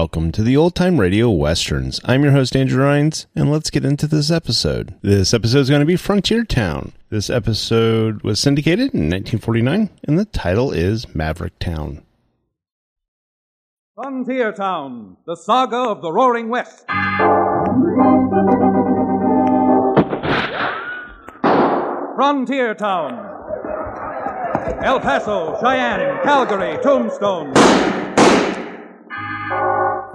Welcome to the Old Time Radio Westerns. I'm your host, Andrew Rhynes, and let's get into this episode. This episode is going to be Frontier Town. This episode was syndicated in 1949, and the title is Maverick Town. Frontier Town, the saga of the Roaring West. Frontier Town. El Paso, Cheyenne, Calgary, Tombstone.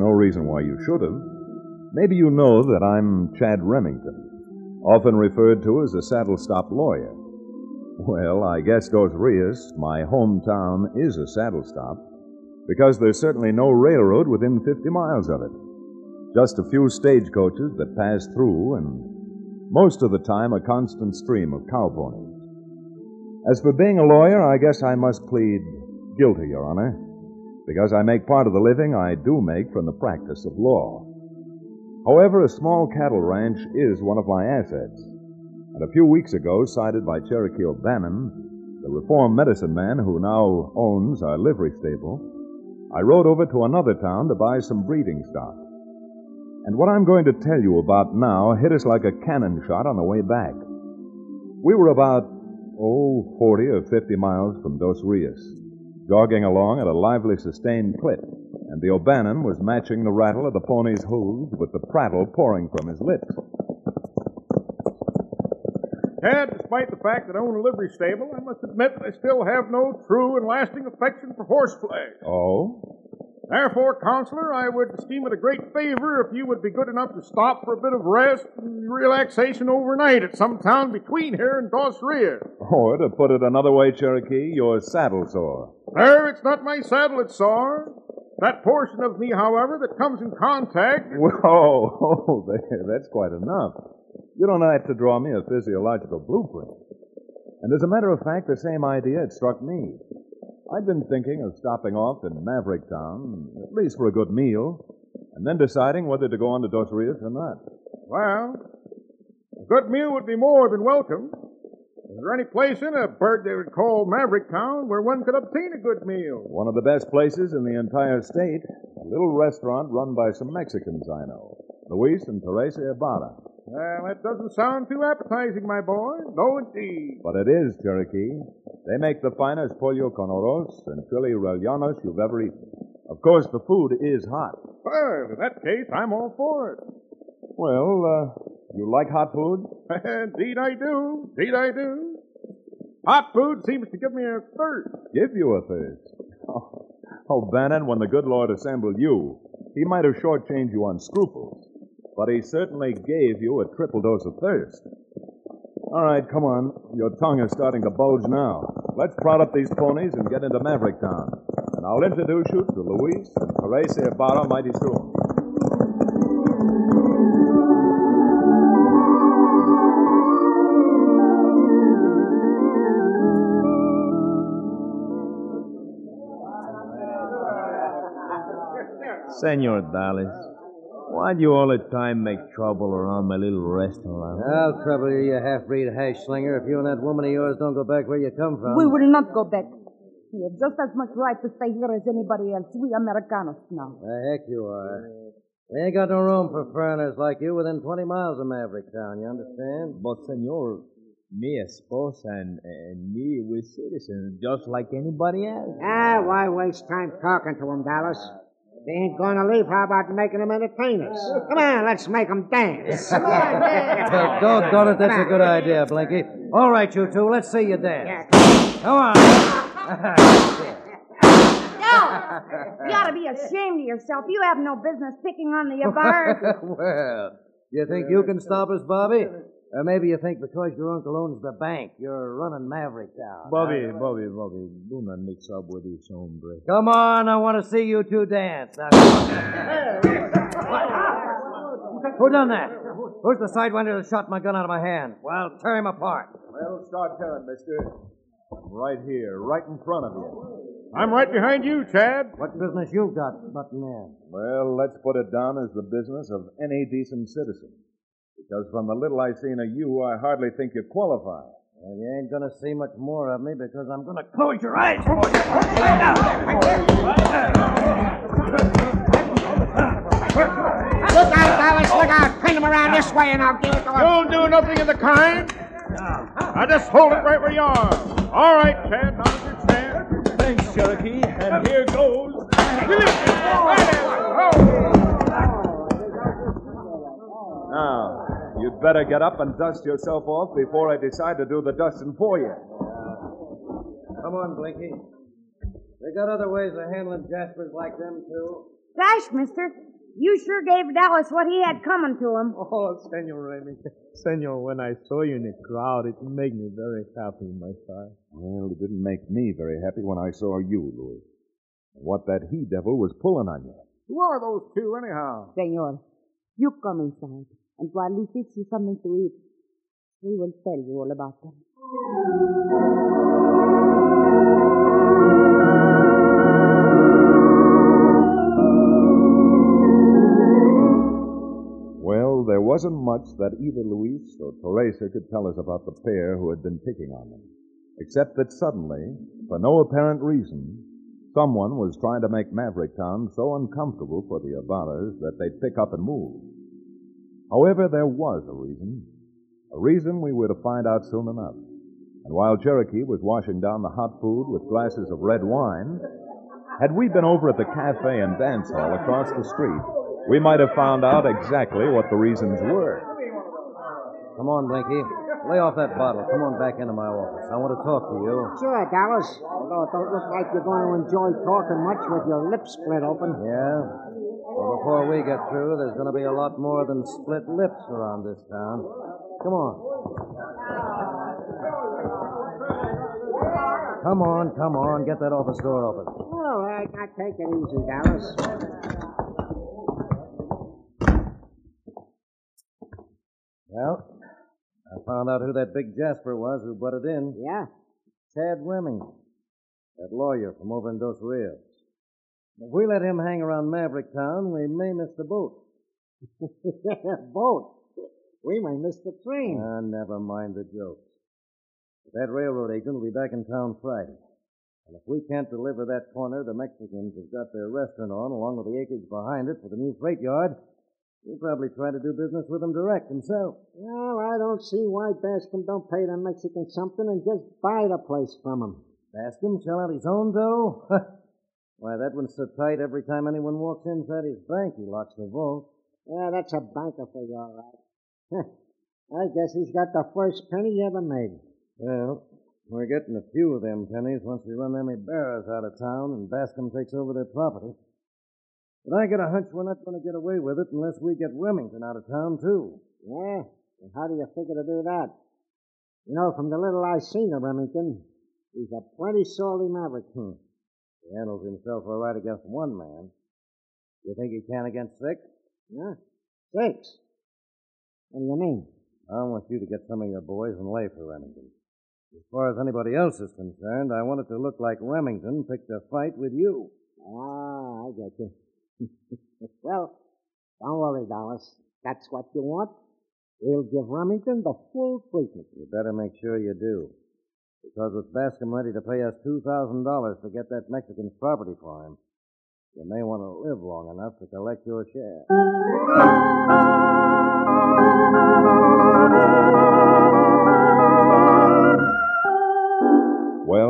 No reason why you should have, maybe you know that I'm Chad Remington, often referred to as a saddle stop lawyer. Well, I guess Dos Rios, my hometown, is a saddle stop because there's certainly no railroad within 50 miles of it. Just a few stagecoaches that pass through, and most of the time a constant stream of cow ponies. As for being a lawyer, I guess I must plead guilty, Your Honor, because I make part of the living I do make from the practice of law. However, a small cattle ranch is one of my assets. And a few weeks ago, cited by Cherokee O'Bannon, the reformed medicine man who now owns our livery stable, I rode over to another town to buy some breeding stock. And what I'm going to tell you about now hit us like a cannon shot on the way back. We were about, oh, 40 or 50 miles from Dos Rios, jogging along at a lively, sustained clip, and the O'Bannon was matching the rattle of the pony's hooves with the prattle pouring from his lips. Chad, despite the fact that I own a livery stable, I must admit that I still have no true and lasting affection for horseplay. Oh? Therefore, counselor, I would esteem it a great favor if you would be good enough to stop for a bit of rest and relaxation overnight at some town between here and Dos Rios. Or, oh, to put it another way, Cherokee, you're saddle sore. There, it's not my saddle it's sore. That portion of me, however, that comes in contact. Whoa, oh, there, that's quite enough. You don't have to draw me a physiological blueprint. And as a matter of fact, the same idea had struck me. I'd been thinking of stopping off in Maverick Town, at least for a good meal, and then deciding whether to go on to Dos Rios or not. Well, a good meal would be more than welcome. Is there any place in a bird they would call Maverick Town where one could obtain a good meal? One of the best places in the entire state, a little restaurant run by some Mexicans I know, Luis and Teresa Ibarra. Well, that doesn't sound too appetizing, my boy. No, indeed. But it is, Cherokee. They make the finest pollo con arroz and chili rellenos you've ever eaten. Of course, the food is hot. Well, in that case, I'm all for it. Well, uh, you like hot food? Indeed, I do. Indeed, I do. Hot food seems to give me a thirst. Give you a thirst. Oh, oh, Bannon, when the good Lord assembled you, he might have shortchanged you on scruples, but he certainly gave you a triple dose of thirst. All right, come on. Your tongue is starting to bulge now. Let's prod up these ponies and get into Maverick Town. And I'll introduce you to Luis and Teresa Ibarra mighty soon. Senor Dallas, why do you all the time make trouble around my little restaurant? I'll trouble you, you half-breed hash slinger, if you and that woman of yours don't go back where you come from. We will not go back. We have just as much right to stay here as anybody else. We Americanos now. The heck you are. We ain't got no room for foreigners like you within 20 miles of Maverick Town, you understand? But, senor, Me a spouse and, and me we're citizens, just like anybody else. Ah, why waste time talking to 'em, Dallas? If they ain't going to leave, how about making 'em entertainers? Come on, let's make them dance. Uh, doggone it, that's a good idea, Blinky. All right, you two, let's see you dance. Come on. No! You ought to be ashamed of yourself. You have no business picking on the Ibarras. well, you think you can stop us, Bobby? Or maybe you think because your uncle owns the bank, you're running Maverick Town. Bobby, Bobby, Bobby, do not mix up with this hombre. Come on, I want to see you two dance. Now. Who done that? Who's the sidewinder that shot my gun out of my hand? Well, tear him apart. Well, start telling, mister. I'm right here, right in front of you. I'm right behind you, Chad. What business you got butting in? Well, let's put it down as the business of any decent citizen. Because from the little I seen of you, I hardly think you qualify. Well, you ain't gonna see much more of me because I'm gonna close your eyes. look out, Dallas, look out. Pin 'em around this way and I'll give it to 'em. Don't do nothing of the kind. Now just hold it right where you are. All right, Chad, now understand. Thanks, Cherokee, and here goes. You'd better get up and dust yourself off before I decide to do the dusting for you. Come on, Blinky. They got other ways of handling jaspers like them, too. Gosh, mister, you sure gave Dallas what he had coming to him. Oh, Senor Remington. Senor, when I saw you in the crowd, it made me very happy, my son. Well, it didn't make me very happy when I saw you, Luis. What that he devil was pulling on you. Who are those two, anyhow? Senor, you come inside, and while we fix you something to eat, we will tell you all about them. Well, there wasn't much that either Luis or Teresa could tell us about the pair who had been picking on them, except that suddenly, for no apparent reason, someone was trying to make Maverick Town so uncomfortable for the Ibarras that they'd pick up and move. However, there was a reason, a reason we were to find out soon enough. And while Cherokee was washing down the hot food with glasses of red wine, had we been over at the cafe and dance hall across the street, we might have found out exactly what the reasons were. Come on, Blinky. Lay off that bottle. Come on back into my office. I want to talk to you. Sure, Dallas. Although it don't look like you're going to enjoy talking much with your lips split open. Yeah? Well, before we get through, there's going to be a lot more than split lips around this town. Come on. Come on, come on. Get that office door open. All right, now take it easy, Dallas. Well, I found out who that big Jasper was who butted in. Yeah? Chad Remington. That lawyer from over in Dos Rios. If we let him hang around Maverick Town, we may miss the boat. Boat. We may miss the train. Ah, never mind the jokes. That railroad agent will be back in town Friday. And if we can't deliver that corner the Mexicans have got their restaurant on, along with the acreage behind it for the new freight yard, we'll probably try to do business with them direct himself. Well, I don't see why Bascom don't pay the Mexicans something and just buy the place from them. Bascom shell out his own dough? Why, that one's so tight every time anyone walks inside his bank, he locks the vault. Yeah, that's a banker for you, all right. I guess he's got the first penny he ever made. Well, we're getting a few of them pennies once we run them Ibarras out of town and Bascom takes over their property. But I got a hunch we're not going to get away with it unless we get Remington out of town, too. Yeah? And how do you figure to do that? You know, from the little I've seen of Remington, he's a plenty salty maverick. Hmm. He handles himself all right against one man. You think he can against six? Yeah? Six. What do you mean? I want you to get some of your boys and lay for Remington. As far as anybody else is concerned, I want it to look like Remington picked a fight with you. Ah, I get you. well, don't worry, Dallas. That's what you want. We'll give Remington the full treatment. You better make sure you do. Because with Bascom ready to pay us $2,000 to get that Mexican's property for him, you may want to live long enough to collect your share.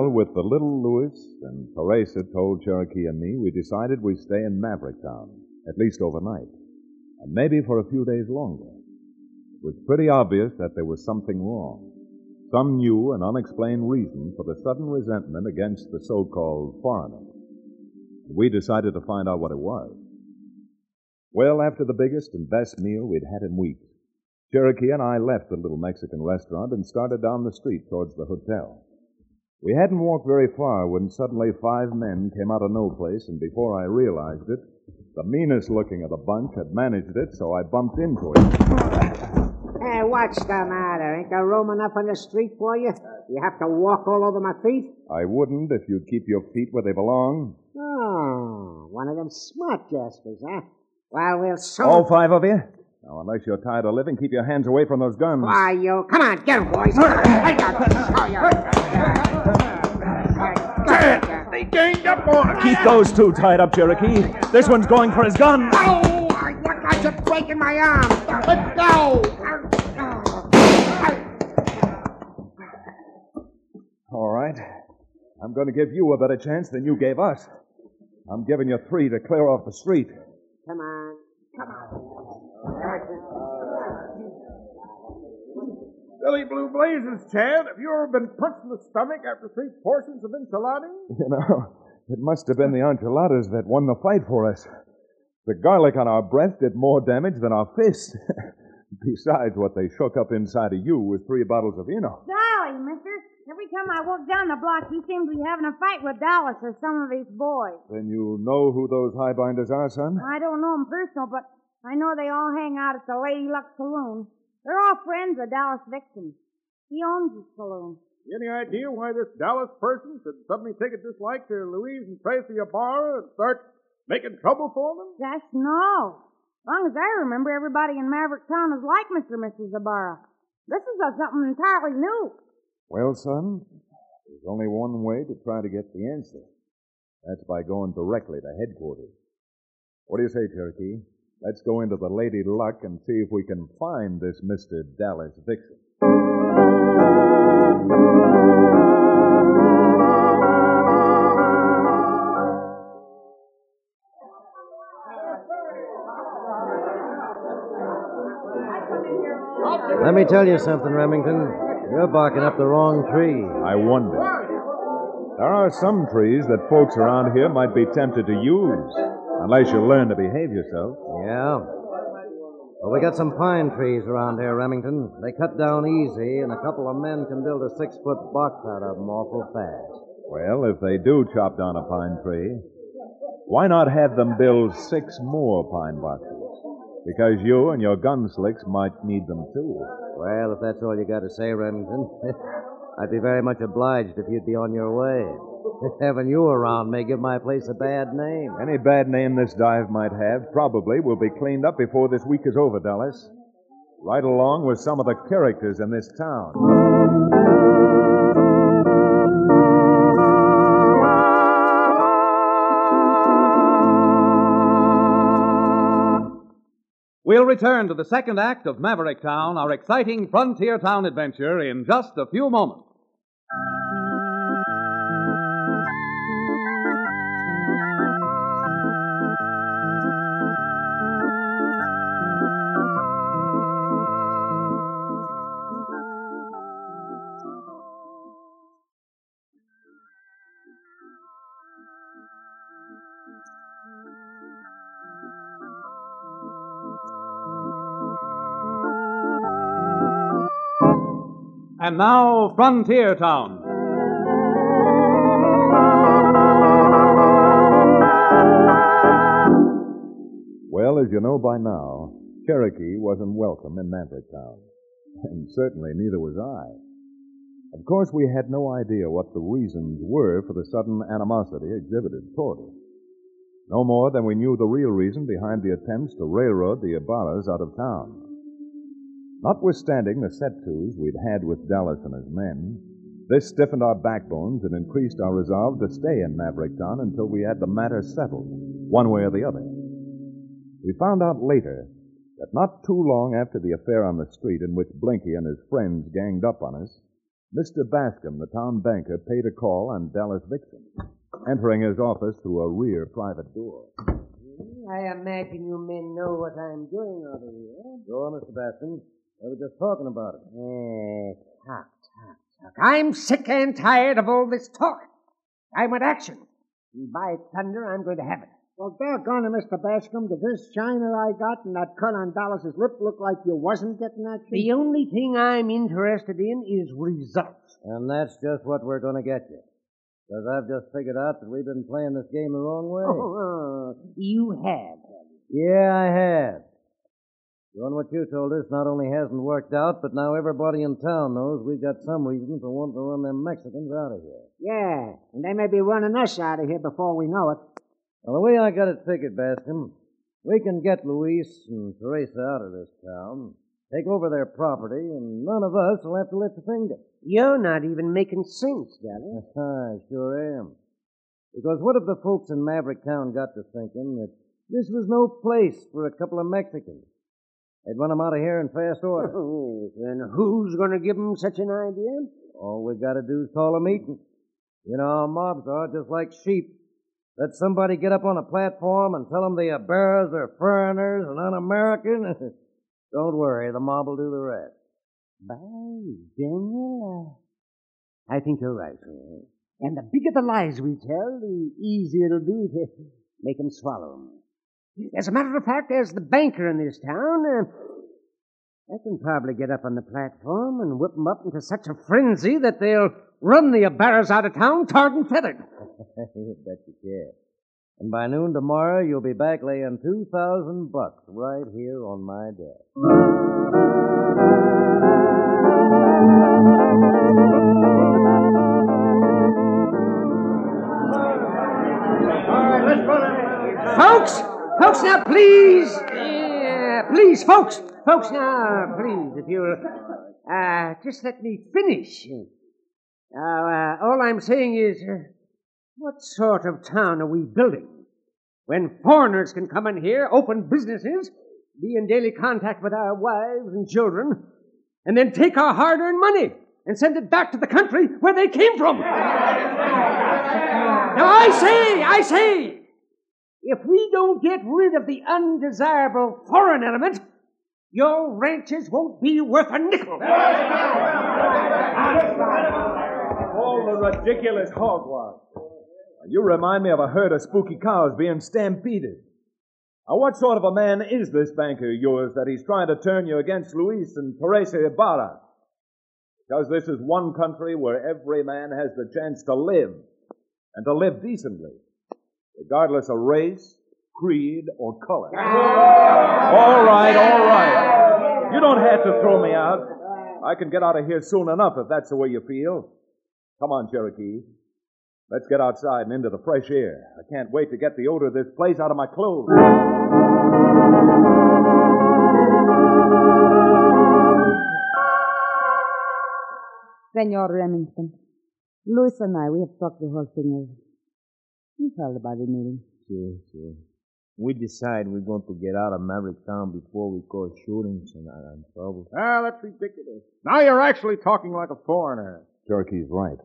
Well, with the little Luis and Teresa told Cherokee and me, we decided we'd stay in Maverick Town, at least overnight, and maybe for a few days longer. It was pretty obvious that there was something wrong. Some new and unexplained reason for the sudden resentment against the so called foreigner. We decided to find out what it was. Well, after the biggest and best meal we'd had in weeks, Cherokee and I left the little Mexican restaurant and started down the street towards the hotel. We hadn't walked very far when suddenly five men came out of no place, and before I realized it, the meanest looking of the bunch had managed it, so I bumped into him. Hey, what's the matter? Ain't there room enough on the street for you? You have to walk all over my feet? I wouldn't if you'd keep your feet where they belong. Oh, one of them smart jaspers, huh? Well, we'll soon... All five of you? Now, unless you're tired of living, keep your hands away from those guns. Why, you... Come on, get 'em, boys. I got to show you. Keep those two tied up, Cherokee. This one's going for his gun. Oh, you guys are breaking my arm. Let go. All right. I'm going to give you a better chance than you gave us. I'm giving you three to clear off the street. Come on. Come on. Billy Blue Blazes, Chad, have you ever been punched in the stomach after three portions of enchiladas? You know, it must have been the enchiladas that won the fight for us. The garlic on our breath did more damage than our fists. Besides, what they shook up inside of you was three bottles of Eno. Golly, mister. Every time I walk down the block, he seems to be having a fight with Dallas or some of his boys. Then you know who those highbinders are, son? I don't know 'em personal, but I know they all hang out at the Lady Luck Saloon. They're all friends of Dallas Vixen. He owns the saloon. Any idea why this Dallas person should suddenly take a dislike to Luis and Tracy Ibarra and start making trouble for them? Gosh, no. As long as I remember, everybody in Maverick Town is like Mr. and Mrs. Ibarra. This is a something entirely new. Well, son, there's only one way to try to get the answer. That's by going directly to headquarters. What do you say, Cherokee? Let's go into the Lady Luck and see if we can find this Mr. Dallas Vixen. Let me tell you something, Remington. You're barking up the wrong tree. I wonder. There are some trees that folks around here might be tempted to use, unless you learn to behave yourself. Yeah? Well, we got some pine trees around here, Remington. They cut down easy, and a couple of men can build a six foot box out of them awful fast. Well, if they do chop down a pine tree, why not have them build six more pine boxes? Because you and your gun slicks might need them too. Well, if that's all you got to say, Remington, I'd be very much obliged if you'd be on your way. Having you around may give my place a bad name. Any bad name this dive might have probably will be cleaned up before this week is over, Dallas. Right along with some of the characters in this town. We'll return to the second act of Maverick Town, our exciting frontier town adventure, in just a few moments. And now, Frontier Town. Well, as you know by now, Cherokee wasn't welcome in Maverick Town. And certainly neither was I. Of course, we had no idea what the reasons were for the sudden animosity exhibited toward us. No more than we knew the real reason behind the attempts to railroad the Ibarras out of town. Notwithstanding the set tos we'd had with Dallas and his men, this stiffened our backbones and increased our resolve to stay in Maverick Town until we had the matter settled, one way or the other. We found out later that not too long after the affair on the street in which Blinky and his friends ganged up on us, Mr. Bascom, the town banker, paid a call on Dallas Vixen, entering his office through a rear private door. I imagine you men know what I'm doing over here. Go on, Mr. Bascom. I were just talking about it. Eh, talk, talk, talk. I'm sick and tired of all this talk. I want action. And by thunder, I'm going to have it. Well, doggone it, Mr. Bascom. Did this shiner I got and that cut on Dallas's lip look like you wasn't getting action? The only thing I'm interested in is results. And that's just what we're going to get you. Because I've just figured out that we've been playing this game the wrong way. Oh, uh, you have, have you? Yeah, I have. Doing what you told us not only hasn't worked out, but now everybody in town knows we've got some reason for wanting to run them Mexicans out of here. Yeah, and they may be running us out of here before we know it. Well, the way I got it figured, Bascom, we can get Luis and Teresa out of this town, take over their property, and none of us will have to lift a finger. You're not even making sense, Dallas. I sure am. Because what if the folks in Maverick Town got to thinking that this was no place for a couple of Mexicans? They'd run 'em out of here in fast order. then who's going to give 'em such an idea? All we got to do is call a meeting. You know how mobs are, just like sheep. Let somebody get up on a platform and tell 'em the Ibarras are foreigners and un-American. Don't worry, the mob will do the rest. By Daniel, uh, I think you're right. sir. And the bigger the lies we tell, the easier it'll be to make 'em swallow 'em. As a matter of fact, as the banker in this town, uh, I can probably get up on the platform and whip 'em up into such a frenzy that they'll run the Ibarras out of town tarred and feathered. you bet you can. And by noon tomorrow, you'll be back laying two thousand bucks right here on my desk. Folks, folks, now please, yeah, please, folks, folks, now please, if you'll, uh, just let me finish. Now, uh, all I'm saying is, uh, what sort of town are we building? When foreigners can come in here, open businesses, be in daily contact with our wives and children, and then take our hard-earned money and send it back to the country where they came from. Now I say, I say, if we don't get rid of the undesirable foreign element, your ranches won't be worth a nickel. All the ridiculous hogwash. You remind me of a herd of spooky cows being stampeded. Now, what sort of a man is this banker of yours that he's trying to turn you against Luis and Teresa Ibarra? Because this is one country where every man has the chance to live, and to live decently, regardless of race, creed, or color. All right, all right. You don't have to throw me out. I can get out of here soon enough if that's the way you feel. Come on, Cherokee. Let's get outside and into the fresh air. I can't wait to get the odor of this place out of my clothes. Senor Remington, Luis and I, we have talked the whole thing over. You heard about the meeting. Sure, sure. We decide we're going to get out of Maverick Town before we cause shootings and, and trouble. Ah, that's ridiculous. Now you're actually talking like a foreigner. Cherokee's right.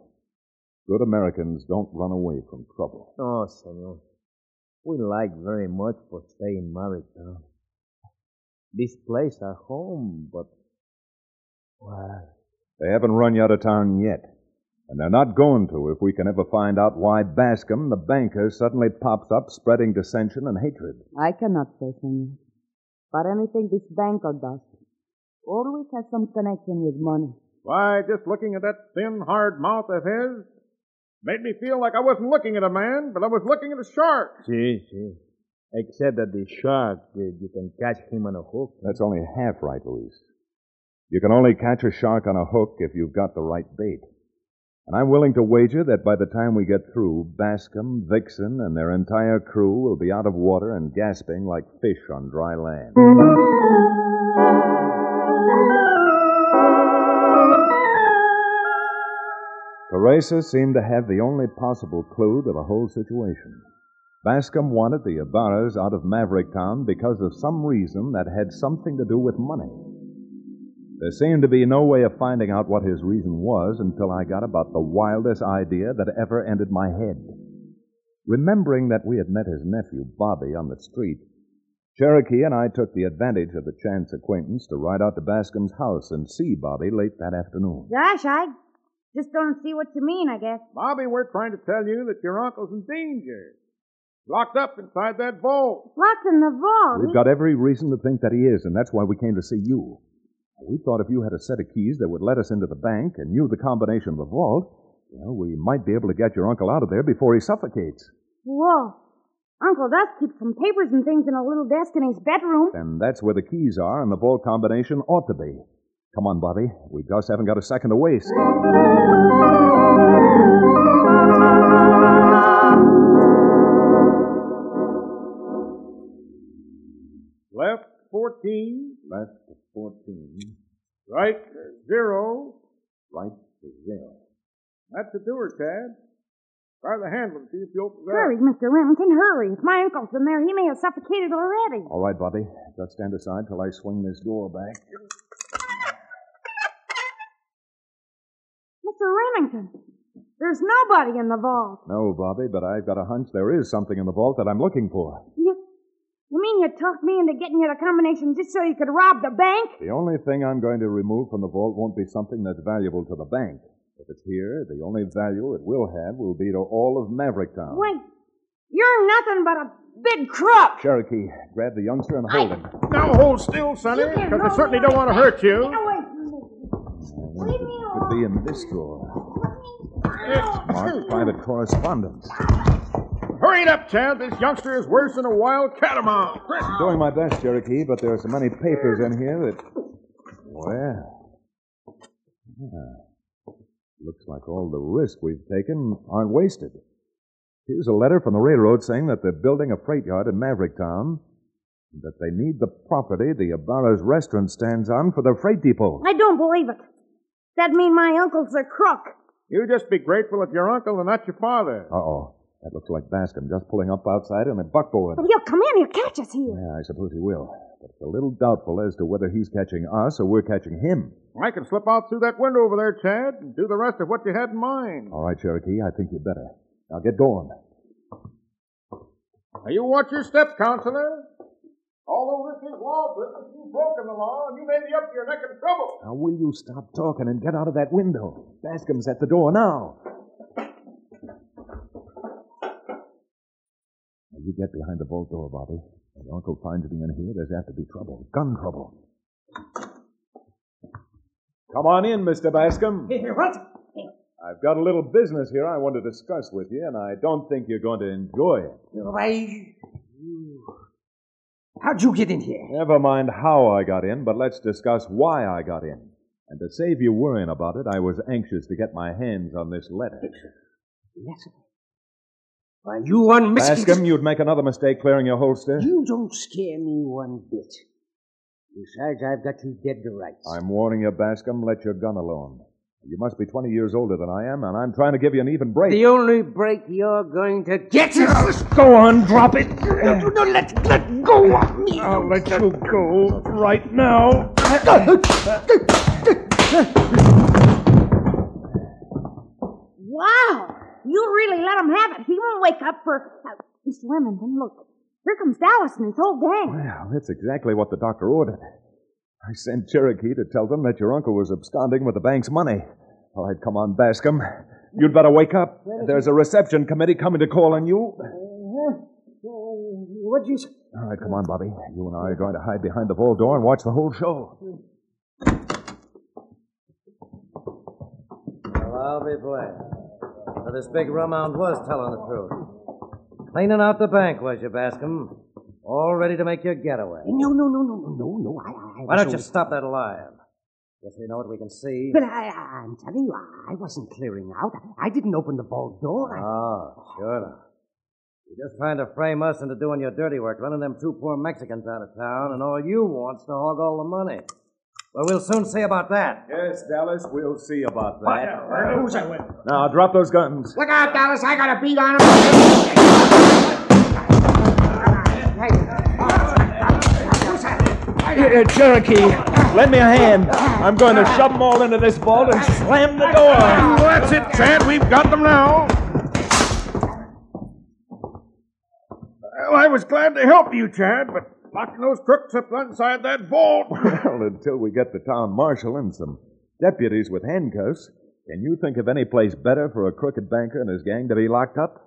Good Americans don't run away from trouble. No, senor. We like very much for stay in Maverick Town. This place our home, but well, They haven't run you out of town yet. And they're not going to if we can ever find out why Bascom, the banker, suddenly pops up spreading dissension and hatred. I cannot say, senor. But anything this banker does always has some connection with money. Why, just looking at that thin, hard mouth of his made me feel like I wasn't looking at a man, but I was looking at a shark. see, see. Except that the shark, uh, you can catch him on a hook. That's only half right, Luis. You can only catch a shark on a hook if you've got the right bait. And I'm willing to wager that by the time we get through, Bascom, Vixen, and their entire crew will be out of water and gasping like fish on dry land. Teresa seemed to have the only possible clue to the whole situation. Bascom wanted the Ibarras out of Maverick Town because of some reason that had something to do with money. There seemed to be no way of finding out what his reason was until I got about the wildest idea that ever entered my head. Remembering that we had met his nephew, Bobby, on the street, Cherokee and I took the advantage of the chance acquaintance to ride out to Bascom's house and see Bobby late that afternoon. Gosh, I just don't see what you mean, I guess. Bobby, we're trying to tell you that your uncle's in danger. Locked up inside that vault. Locked in the vault. We've got every reason to think that he is, and that's why we came to see you. We thought if you had a set of keys that would let us into the bank and knew the combination of the vault, well, we might be able to get your uncle out of there before he suffocates. Whoa. Uncle does keep some papers and things in a little desk in his bedroom. And that's where the keys are, and the vault combination ought to be. Come on, Bobby. We just haven't got a second to waste. Left 14. Left 14. Right zero. Right to zero. That's the door, Chad. Try the handle and see if you open that. Hurry, Mr. Remington, hurry. If my uncle's in there, he may have suffocated already. All right, Bobby. Just stand aside till I swing this door back. Mr. Remington, there's nobody in the vault. No, Bobby, but I've got a hunch there is something in the vault that I'm looking for. You, you mean you talked me into getting you the combination just so you could rob the bank? The only thing I'm going to remove from the vault won't be something that's valuable to the bank. If it's here, the only value it will have will be to all of Maverick Town. Wait, you're nothing but a big crook. Cherokee, grab the youngster and hold him. Now hold still, Sonny, because I certainly don't want to hurt you. Get away from me. Leave me Could be in this drawer. Marked private correspondence. Hurry it up, Chad. This youngster is worse than a wild catamount. I'm doing my best, Cherokee, but there are so many papers in here that. Well. Yeah. Looks like all the risk we've taken aren't wasted. Here's a letter from the railroad saying that they're building a freight yard in Mavericktown and that they need the property the Ibarra's restaurant stands on for their freight depot. I don't believe it. That mean my uncle's a crook. You just be grateful it's your uncle and not your father. Uh oh. That looks like Bascom just pulling up outside in a buckboard. Well, he'll come in. He'll catch us here. Yeah, I suppose he will. But it's a little doubtful as to whether he's catching us or we're catching him. I can slip out through that window over there, Chad, and do the rest of what you had in mind. All right, Cherokee, I think you'd better. Now get going. Now, you watch your step, counselor. Although this is law business, you've broken the law, and you may be up to your neck in trouble. Now, will you stop talking and get out of that window? Bascom's at the door now. You get behind the vault door, Bobby. If your uncle finds me in here, there's apt to be trouble. Gun trouble. Come on in, Mr. Bascom. What? I've got a little business here I want to discuss with you, and I don't think you're going to enjoy it. Why, how'd you get in here? Never mind how I got in, but let's discuss why I got in. And to save you worrying about it, I was anxious to get my hands on this letter. Yes. Why, you unmistakable. Bascom, you'd make another mistake clearing your holster. You don't scare me one bit. Besides, I've got you dead to rights. I'm warning you, Bascom, let your gun alone. You must be 20 years older than I am, and I'm trying to give you an even break. The only break you're going to get is... Go on, drop it. No, no, let, let go of me. I'll let you go right now. You really let him have it. He won't wake up for. Uh, Mr. Remington, look. Here comes Dallas and his whole gang. Well, that's exactly what the doctor ordered. I sent Cherokee to tell them that your uncle was absconding with the bank's money. All right, come on, Bascom. You'd better wake up. There's a reception committee coming to call on you. What'd you say? All right, come on, Bobby. You and I are going to hide behind the vault door and watch the whole show. Well, I'll be blamed. This big rumhound was telling the truth. Cleaning out the bank, was you, Bascom? All ready to make your getaway. No, no, no, no, no, no, no. I, I Why don't you stop that lie? Guess we know what we can see. But I, I'm telling you, I, I wasn't clearing out. I didn't open the vault door. I, Oh, sure enough. You're just trying to frame us into doing your dirty work, running them two poor Mexicans out of town, and all you want's to hog all the money. Well, we'll soon see about that. Yes, Dallas, we'll see about that. who's that with? Now, drop those guns. Look out, Dallas. I got a beat on him. Hey, Cherokee. lend me a hand. I'm going to shove them all into this vault and slam the door. That's it, Chad. We've got them now. Well, I was glad to help you, Chad, but locking those crooks up inside that vault. Well, until we get the town marshal and some deputies with handcuffs, can you think of any place better for a crooked banker and his gang to be locked up?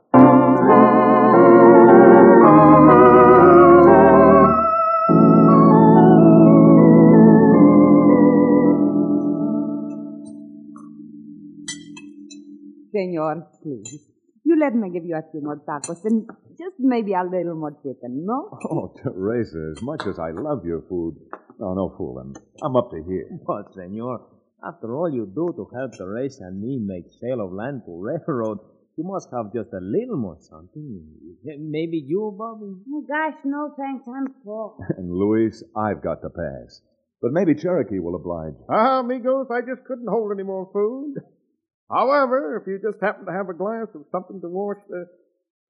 Senor, please. You let me give you a few more tacos and just maybe a little more chicken, no? Oh, Teresa, as much as I love your food. No, no fooling. I'm up to here. But, senor, after all you do to help Teresa and me make sale of land to railroad, you must have just a little more something. Maybe you, Bobby? Oh, gosh, no thanks. I'm full. And Luis, I've got to pass. But maybe Cherokee will oblige. Ah, amigos, I just couldn't hold any more food. However, if you just happen to have a glass of something to wash the,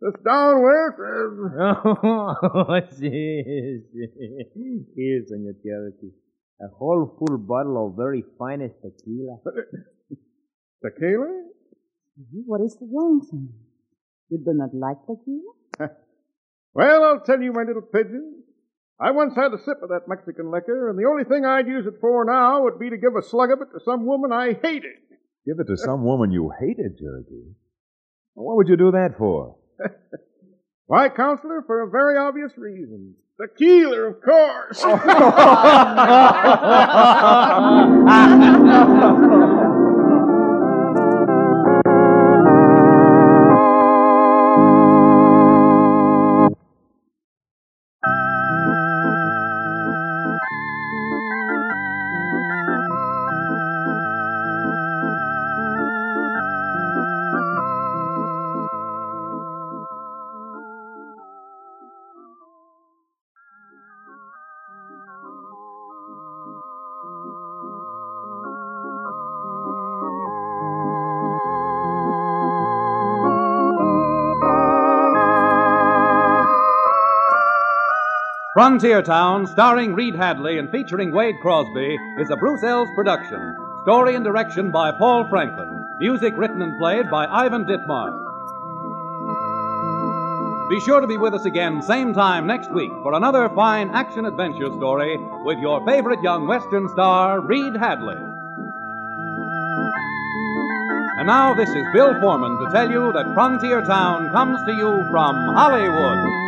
this down with, uh, Oh, yes, Here, Senor Cherokee. A whole full bottle of very finest tequila. tequila? What is the wrong, senor? You do not like tequila? Well, I'll tell you, my little pigeon. I once had a sip of that Mexican liquor, and the only thing I'd use it for now would be to give a slug of it to some woman I hated. Give it to some woman you hated, Cherokee. What would you do that for? Why, counselor, for a very obvious reason. Tequila, of course. Frontier Town, starring Reed Hadley and featuring Wade Crosby, is a Bruce Eells production. Story and direction by Paul Franklin. Music written and played by Ivan Ditmar. Be sure to be with us again, same time next week, for another fine action adventure story with your favorite young Western star, Reed Hadley. And now, this is Bill Foreman to tell you that Frontier Town comes to you from Hollywood.